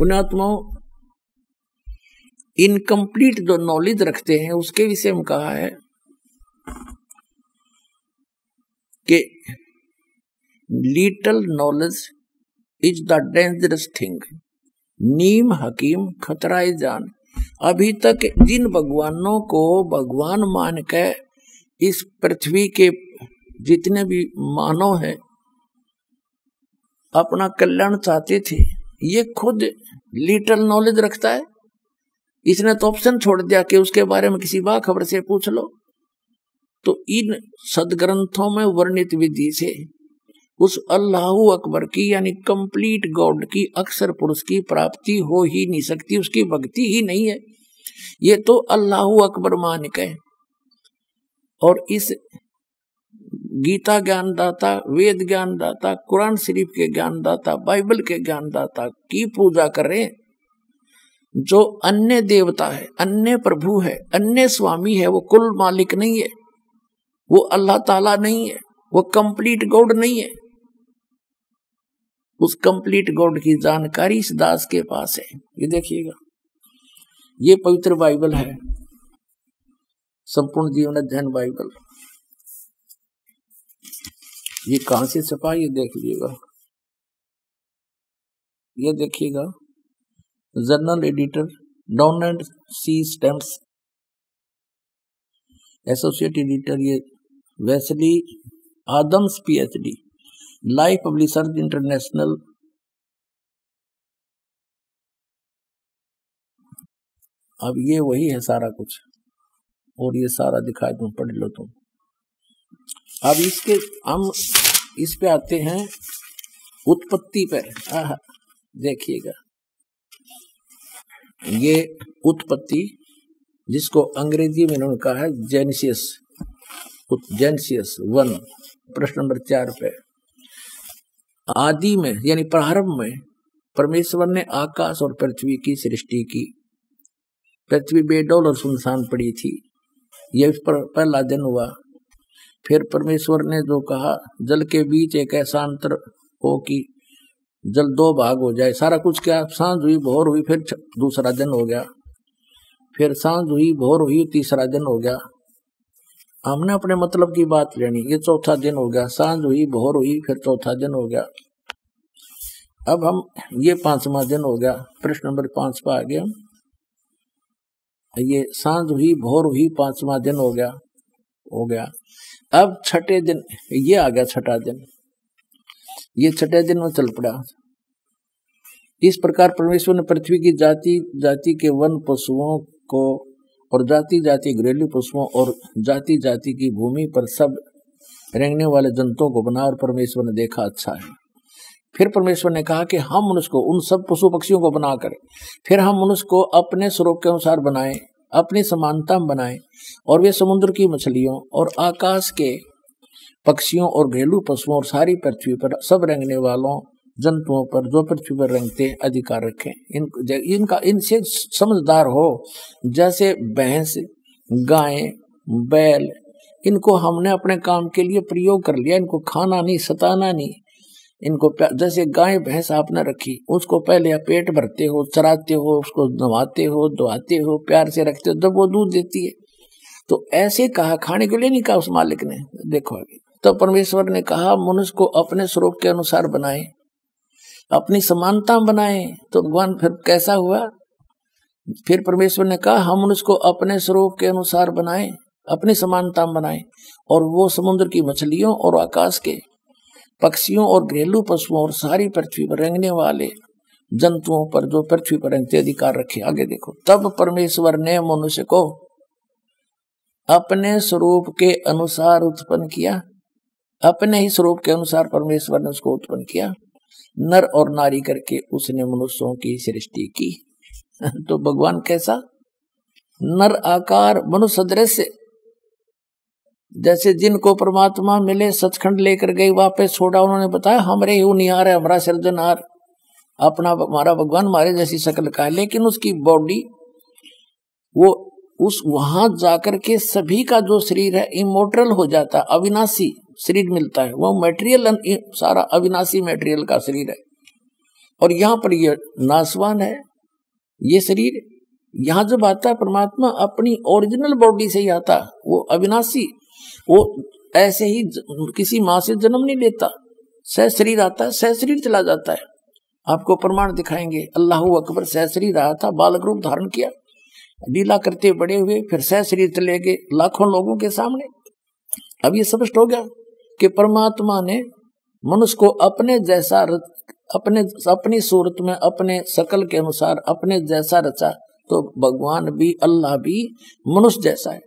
पुण्यात्माओं incomplete जो knowledge रखते हैं, उसके विषय में कहा है कि little knowledge is the dangerous thing नीम हकीम खतराए जान। अभी तक जिन भगवानों को भगवान मान के इस पृथ्वी के जितने भी मानव हैं, अपना कल्याण चाहते थे ये खुद लिटल नॉलेज रखता है। इसने तो ऑप्शन छोड़ दिया कि उसके बारे में किसी बा खबर से पूछ लो। तो इन सदग्रंथों में वर्णित विधि से उस अल्लाह अकबर की, यानी कंप्लीट गॉड की, अक्सर पुरुष की प्राप्ति हो ही नहीं सकती, उसकी भक्ति ही नहीं है। ये तो अल्लाह अकबर मान के और इस गीता ज्ञानदाता, वेद ज्ञानदाता, कुरान शरीफ के ज्ञानदाता, बाइबल के ज्ञानदाता की पूजा कर जो अन्य देवता है, अन्य प्रभु है, अन्य स्वामी है, वो कुल मालिक नहीं है। वो अल्लाह ताला नहीं है, वो कंप्लीट गॉड नहीं है। उस कंप्लीट गॉड की जानकारी इस दास के पास है। ये देखिएगा, ये पवित्र बाइबल है। संपूर्ण जीवन अध्ययन बाइबल। ये कहाँ से छपा ये देख लीजिएगा। ये देखिएगा, journal editor Donald C Stamps associate editor ये Wesley Adams PhD life publishers international अब ये वही है सारा कुछ। और ये सारा दिखाए तुम पढ़ लो तुम। अब इसके, हम इस पे आते हैं उत्पत्ति पर देखिएगा। ये उत्पत्ति जिसको अंग्रेज़ी में उन्होंने कहा है जेनेसियस। जेनेसियस, वन, प्रश्न नंबर चार पे। आदि में, यानी प्रारंभ में, परमेश्वर ने आकाश और पृथ्वी की सृष्टि की। पृथ्वी बेडोल और सुनसान पड़ी थी। यह इस पर पहला दिन हुआ। फिर परमेश्वर ने जो कहा, जल के बीच एक ऐसा अंतर हो कि जल दो भाग हो जाए। सारा कुछ क्या? साँझ हुई, भोर हुई, फिर दूसरा दिन हो गया। फिर साँझ हुई, भोर हुई, तीसरा दिन हो गया। हमने अपने मतलब की बात लेनी, ये चौथा दिन हो गया। साँझ हुई, भोर हुई, फिर चौथा दिन हो गया। अब हम, ये पांचवा दिन हो गया। प्रश्न नंबर पाँच पर आ गया। ये साँझ हुई, भोर हुई, पांचवा दिन हो गया। हो गया। अब छठे दिन, ये आ गया छठा दिन। ये छठे दिन में चल पड़ा। इस प्रकार परमेश्वर ने पृथ्वी की जाति जाति के वन पशुओं को और जाति जाति घरेलू पशुओं और जाति जाति की भूमि पर सब रेंगने वाले जंतुओं को बना और परमेश्वर ने देखा अच्छा है। फिर परमेश्वर ने कहा कि हम मनुष्य को, उन सब पशु पक्षियों को बनाकर, फिर हम मनुष्य को अपने स्वरूप के अनुसार बनाए। अपनी समानता बनाए और वे समुद्र की मछलियों और आकाश के पक्षियों और घरेलू पशुओं और सारी पृथ्वी पर सब रंगने वालों जंतुओं पर जो पृथ्वी पर रंगते अधिकार रखें। इन, इनका, इनसे समझदार हो, जैसे भैंस, गाय, बैल, इनको हमने अपने काम के लिए प्रयोग कर लिया, इनको खाना नहीं, सताना नहीं। इनको जैसे गाय, भैंस आपने रखी, उसको पहले आप पेट भरते हो, चराते हो, उसको नवाते हो, धोआते हो, प्यार से रखते हो, जब वो दूध देती है। तो ऐसे कहा, खाने के लिए नहीं कहा उस मालिक ने। देखो अभी तो परमेश्वर ने कहा, मनुष्य को अपने स्वरूप के अनुसार बनाए, अपनी समानता बनाए। तो भगवान फिर कैसा हुआ? फिर परमेश्वर ने कहा, हम मनुष्य को अपने स्वरूप के अनुसार बनाए, अपनी समानता बनाए, और वो समुद्र की मछलियों और आकाश के पक्षियों और घरेलू पशुओं और सारी पृथ्वी पर रंगने वाले जंतुओं पर जो पृथ्वी पर रंगते अधिकार रखे। आगे देखो। तब परमेश्वर ने मनुष्य को अपने स्वरूप के अनुसार उत्पन्न किया। अपने ही स्वरूप के अनुसार परमेश्वर ने उसको उत्पन्न किया। नर और नारी करके उसने मनुष्यों की सृष्टि की। तो भगवान कैसा? नर आकार मनुष्य दृश्य। जैसे जिनको परमात्मा मिले, सचखंड लेकर गए वापस छोड़ा, उन्होंने बताया, हमरे ही निहार है, हमारा सृजनहार अपना हमारा भगवान हमारे जैसी शक्ल का है। लेकिन उसकी बॉडी, वो उस वहाँ जाकर के सभी का जो शरीर है इमोटरल हो जाता है, अविनाशी शरीर मिलता है। वो मेटेरियल सारा अविनाशी मेटेरियल का शरीर है। और यहाँ पर ये नासवान है, ये शरीर, यहाँ जब आता है, परमात्मा अपनी ओरिजिनल बॉडी से ही आता वो अविनाशी वो ऐसे ही किसी माँ से जन्म नहीं लेता। सह शरीर आता है सह शरीर चला जाता है। आपको प्रमाण दिखाएँगे, अल्लाह अकबर सह शरीर आया था, बालक रूप धारण किया। लीला करते बड़े हुए, फिर सह शरीर चले गए लाखों लोगों के सामने। अब ये स्पष्ट हो गया कि परमात्मा ने मनुष्य को अपने जैसा अपने, अपनी सूरत में, अपने शकल के अनुसार, अपने जैसा रचा। तो भगवान भी, अल्लाह भी मनुष्य जैसा है।